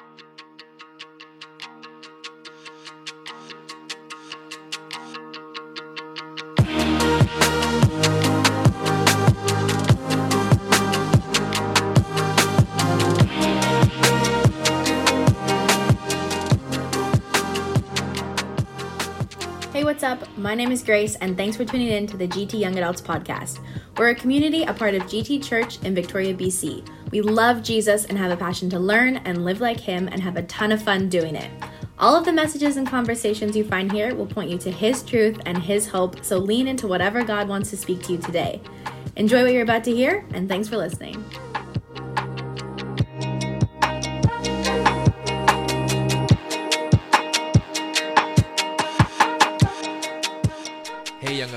Hey, what's up? My name is Grace, and thanks for tuning in to the GT Young Adults podcast. We're a community, a part of GT Church in Victoria, BC. We love Jesus and have a passion to learn and live like Him and have a ton of fun doing it. All of the messages and conversations you find here will point you to His truth and His hope, so lean into whatever God wants to speak to you today. Enjoy what you're about to hear, and thanks for listening.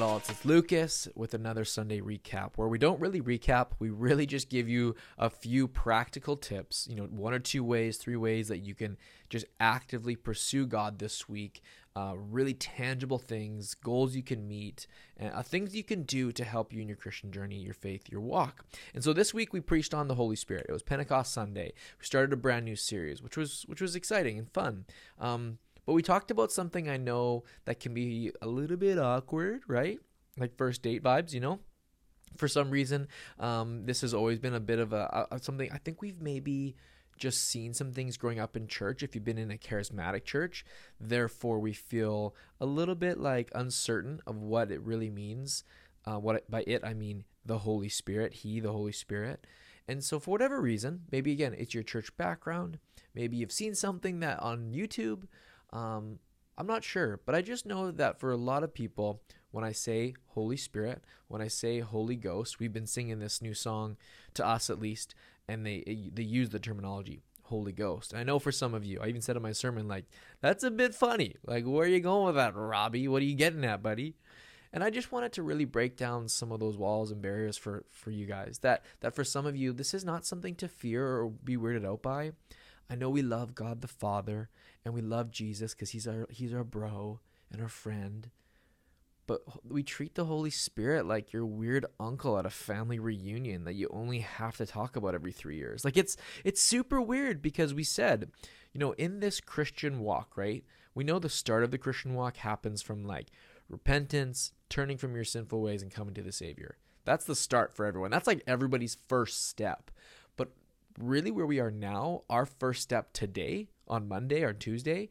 Young adults, it's Lukas with another Sunday recap where we don't really recap, we really just give you a few practical tips, you know, one or two ways, three ways that you can just actively pursue God this week. Uh, really tangible things, goals you can meet, and uh, things you can do to help you in your Christian journey, your faith, your walk. And so this week we preached on the Holy Spirit. It was Pentecost Sunday. We started a brand new series, which was which was exciting and fun. Um, but we talked about something I know that can be a little bit awkward, right? Like first date vibes, you know? For some reason, um, this has always been a bit of a, a something. I think we've maybe just seen some things growing up in church. If you've been in a charismatic church, therefore we feel a little bit like uncertain of what it really means. Uh, what it, by it I mean the Holy Spirit, He, the Holy Spirit. And so, for whatever reason, maybe again it's your church background. Maybe you've seen something that on YouTube um, I'm not sure, but I just know that for a lot of people, when I say Holy Spirit, when I say Holy Ghost, we've been singing this new song to us at least, and they they use the terminology Holy Ghost. I know for some of you, I even said in my sermon, like that's a bit funny. Like, where are you going with that, Robbie? What are you getting at, buddy? And I just wanted to really break down some of those walls and barriers for for you guys. That that for some of you, this is not something to fear or be weirded out by. I know we love God the Father and we love Jesus because he's our he's our bro and our friend. But we treat the Holy Spirit like your weird uncle at a family reunion that you only have to talk about every 3 years. Like it's it's super weird because we said, you know, in this Christian walk, right? We know the start of the Christian walk happens from like repentance, turning from your sinful ways and coming to the Savior. That's the start for everyone. That's like everybody's first step. Really where we are now, our first step today on Monday or Tuesday,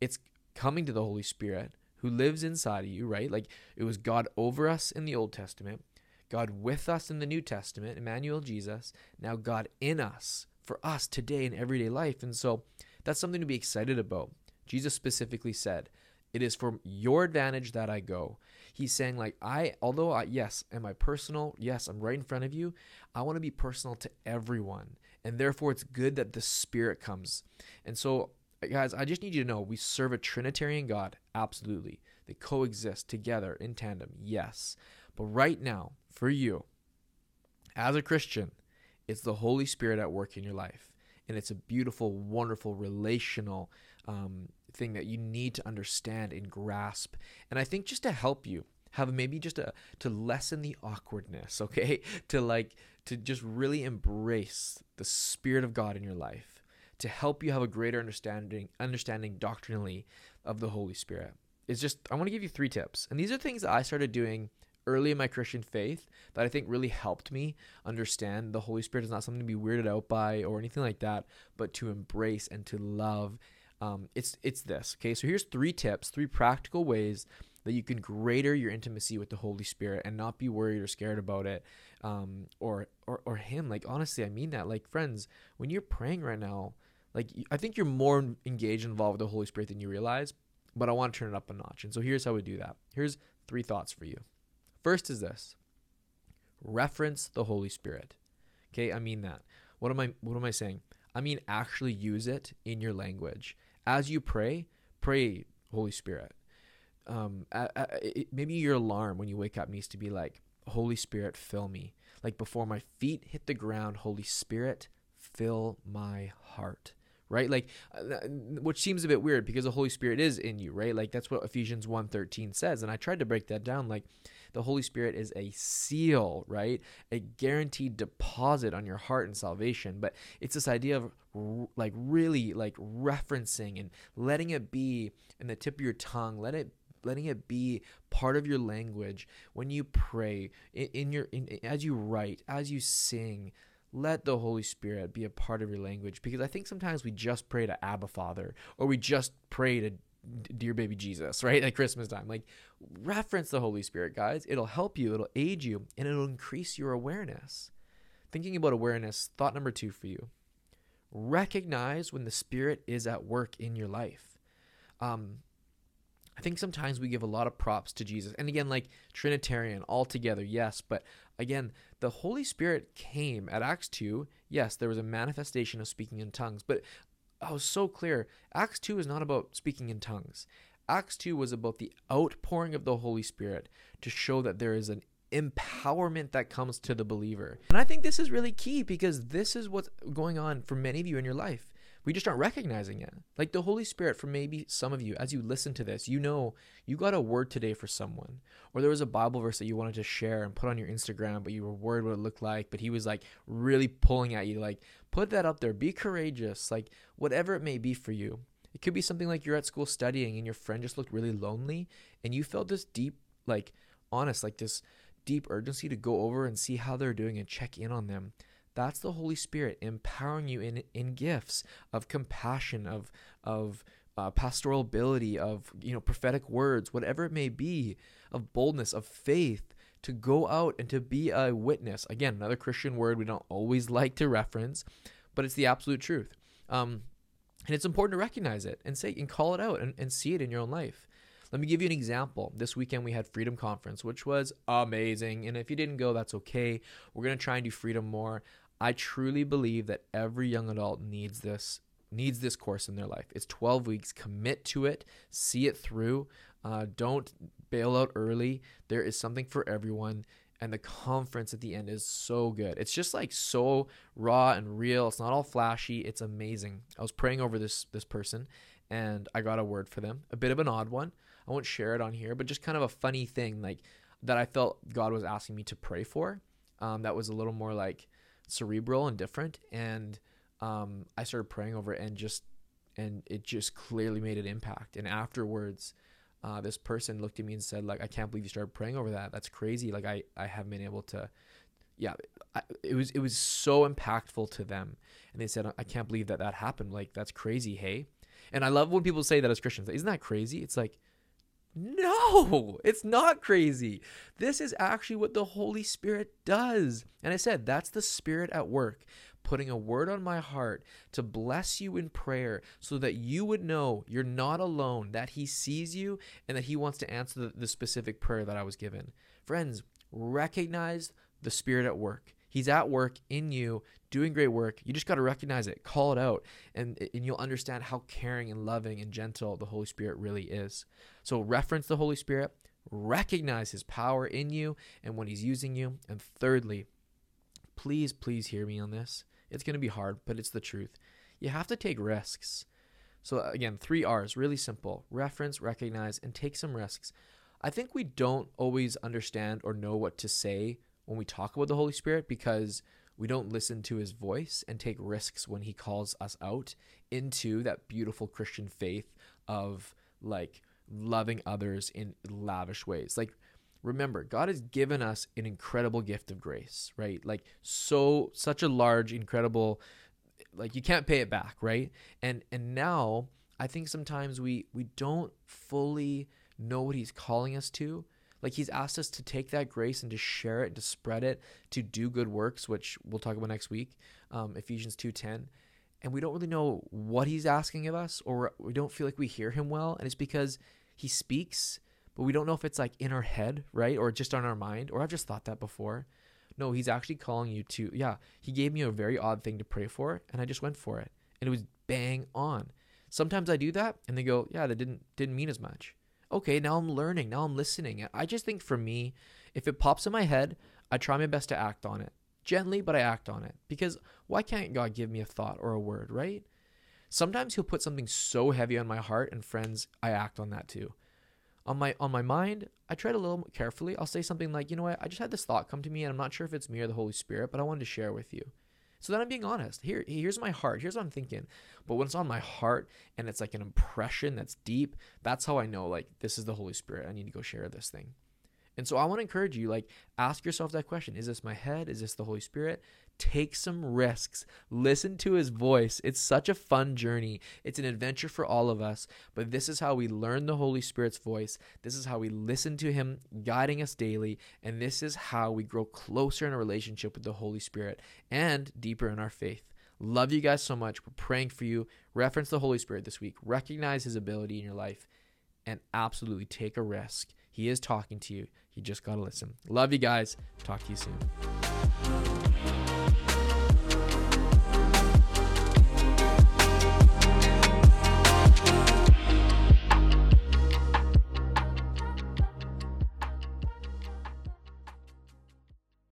it's coming to the Holy Spirit who lives inside of you, right? Like it was God over us in the Old Testament, God with us in the New Testament, Emmanuel Jesus, now God in us for us today in everyday life. And so that's something to be excited about. Jesus specifically said, It is for your advantage that I go. He's saying, like, I, although I, yes, am I personal? Yes, I'm right in front of you. I want to be personal to everyone. And therefore, it's good that the Spirit comes. And so, guys, I just need you to know we serve a Trinitarian God. Absolutely. They coexist together in tandem. Yes. But right now, for you, as a Christian, it's the Holy Spirit at work in your life. And it's a beautiful, wonderful, relational um, thing that you need to understand and grasp. And I think just to help you have maybe just a to lessen the awkwardness, okay? To like to just really embrace the spirit of God in your life, to help you have a greater understanding understanding doctrinally of the Holy Spirit. It's just I want to give you three tips. And these are things that I started doing early in my Christian faith that I think really helped me understand the Holy Spirit is not something to be weirded out by or anything like that, but to embrace and to love um, it's it's this. Okay, so here's three tips, three practical ways that you can greater your intimacy with the Holy Spirit and not be worried or scared about it, um, or or or Him. Like honestly, I mean that. Like friends, when you're praying right now, like I think you're more engaged and involved with the Holy Spirit than you realize. But I want to turn it up a notch, and so here's how we do that. Here's three thoughts for you. First is this: reference the Holy Spirit. Okay, I mean that. What am I? What am I saying? I mean actually use it in your language as you pray, pray, Holy Spirit. Um, it, maybe your alarm when you wake up needs to be like, Holy Spirit, fill me. Like before my feet hit the ground, Holy Spirit, fill my heart. right? Like, uh, which seems a bit weird because the Holy Spirit is in you, right? Like that's what Ephesians 1:13 says, and I tried to break that down. Like, the Holy Spirit is a seal, right? A guaranteed deposit on your heart and salvation. But it's this idea of like really like referencing and letting it be in the tip of your tongue. Let it letting it be part of your language when you pray in, in your in, as you write as you sing let the holy spirit be a part of your language because i think sometimes we just pray to abba father or we just pray to dear baby Jesus, right? At Christmas time. Like reference the Holy Spirit, guys. It'll help you, it'll aid you, and it'll increase your awareness. Thinking about awareness, thought number 2 for you. Recognize when the Spirit is at work in your life. Um I think sometimes we give a lot of props to Jesus. And again, like Trinitarian altogether, yes, but again, the Holy Spirit came at Acts 2. Yes, there was a manifestation of speaking in tongues, but I was so clear. Acts 2 is not about speaking in tongues. Acts 2 was about the outpouring of the Holy Spirit to show that there is an empowerment that comes to the believer. And I think this is really key because this is what's going on for many of you in your life we just aren't recognizing it. Like the Holy Spirit, for maybe some of you, as you listen to this, you know you got a word today for someone, or there was a Bible verse that you wanted to share and put on your Instagram, but you were worried what it looked like, but He was like really pulling at you, like put that up there, be courageous, like whatever it may be for you. It could be something like you're at school studying and your friend just looked really lonely, and you felt this deep, like honest, like this deep urgency to go over and see how they're doing and check in on them. That's the Holy Spirit empowering you in in gifts of compassion, of of uh, pastoral ability, of you know prophetic words, whatever it may be, of boldness, of faith to go out and to be a witness. Again, another Christian word we don't always like to reference, but it's the absolute truth. Um, and it's important to recognize it and say and call it out and, and see it in your own life. Let me give you an example. This weekend we had Freedom Conference, which was amazing. And if you didn't go, that's okay. We're going to try and do Freedom more. I truly believe that every young adult needs this needs this course in their life. It's 12 weeks. Commit to it. See it through. Uh, don't bail out early. There is something for everyone. And the conference at the end is so good. It's just like so raw and real. It's not all flashy. It's amazing. I was praying over this this person, and I got a word for them. A bit of an odd one. I won't share it on here, but just kind of a funny thing, like that I felt God was asking me to pray for. Um, that was a little more like cerebral and different. And um, I started praying over it and just and it just clearly made an impact. And afterwards, uh, this person looked at me and said, like, I can't believe you started praying over that. That's crazy. Like I, I haven't been able to, yeah, I, it was, it was so impactful to them. And they said, I can't believe that that happened. Like, that's crazy. Hey. And I love when people say that as Christians, isn't that crazy? It's like, no, it's not crazy. This is actually what the Holy Spirit does. And I said, that's the Spirit at work, putting a word on my heart to bless you in prayer so that you would know you're not alone, that He sees you, and that He wants to answer the, the specific prayer that I was given. Friends, recognize the Spirit at work. He's at work in you, doing great work. You just got to recognize it, call it out, and, and you'll understand how caring and loving and gentle the Holy Spirit really is. So, reference the Holy Spirit, recognize His power in you and when He's using you. And thirdly, please, please hear me on this. It's going to be hard, but it's the truth. You have to take risks. So, again, three R's, really simple reference, recognize, and take some risks. I think we don't always understand or know what to say when we talk about the Holy Spirit because we don't listen to his voice and take risks when he calls us out into that beautiful Christian faith of like loving others in lavish ways. Like remember, God has given us an incredible gift of grace, right? Like so such a large incredible like you can't pay it back, right? And and now I think sometimes we we don't fully know what he's calling us to like he's asked us to take that grace and to share it, and to spread it, to do good works, which we'll talk about next week, um, Ephesians two ten, and we don't really know what he's asking of us, or we don't feel like we hear him well, and it's because he speaks, but we don't know if it's like in our head, right, or just on our mind, or I've just thought that before. No, he's actually calling you to. Yeah, he gave me a very odd thing to pray for, and I just went for it, and it was bang on. Sometimes I do that, and they go, "Yeah, that didn't didn't mean as much." Okay, now I'm learning, now I'm listening. I just think for me, if it pops in my head, I try my best to act on it. Gently, but I act on it. Because why can't God give me a thought or a word, right? Sometimes he'll put something so heavy on my heart and friends, I act on that too. On my on my mind, I tread a little carefully. I'll say something like, "You know what? I just had this thought come to me and I'm not sure if it's me or the Holy Spirit, but I wanted to share with you." So then I'm being honest. Here here's my heart. Here's what I'm thinking. But when it's on my heart and it's like an impression that's deep, that's how I know like this is the Holy Spirit. I need to go share this thing. And so I want to encourage you like ask yourself that question. Is this my head? Is this the Holy Spirit? Take some risks. Listen to his voice. It's such a fun journey. It's an adventure for all of us, but this is how we learn the Holy Spirit's voice. This is how we listen to him guiding us daily, and this is how we grow closer in a relationship with the Holy Spirit and deeper in our faith. Love you guys so much. We're praying for you. Reference the Holy Spirit this week. Recognize his ability in your life and absolutely take a risk. He is talking to you. You just got to listen. Love you guys. Talk to you soon.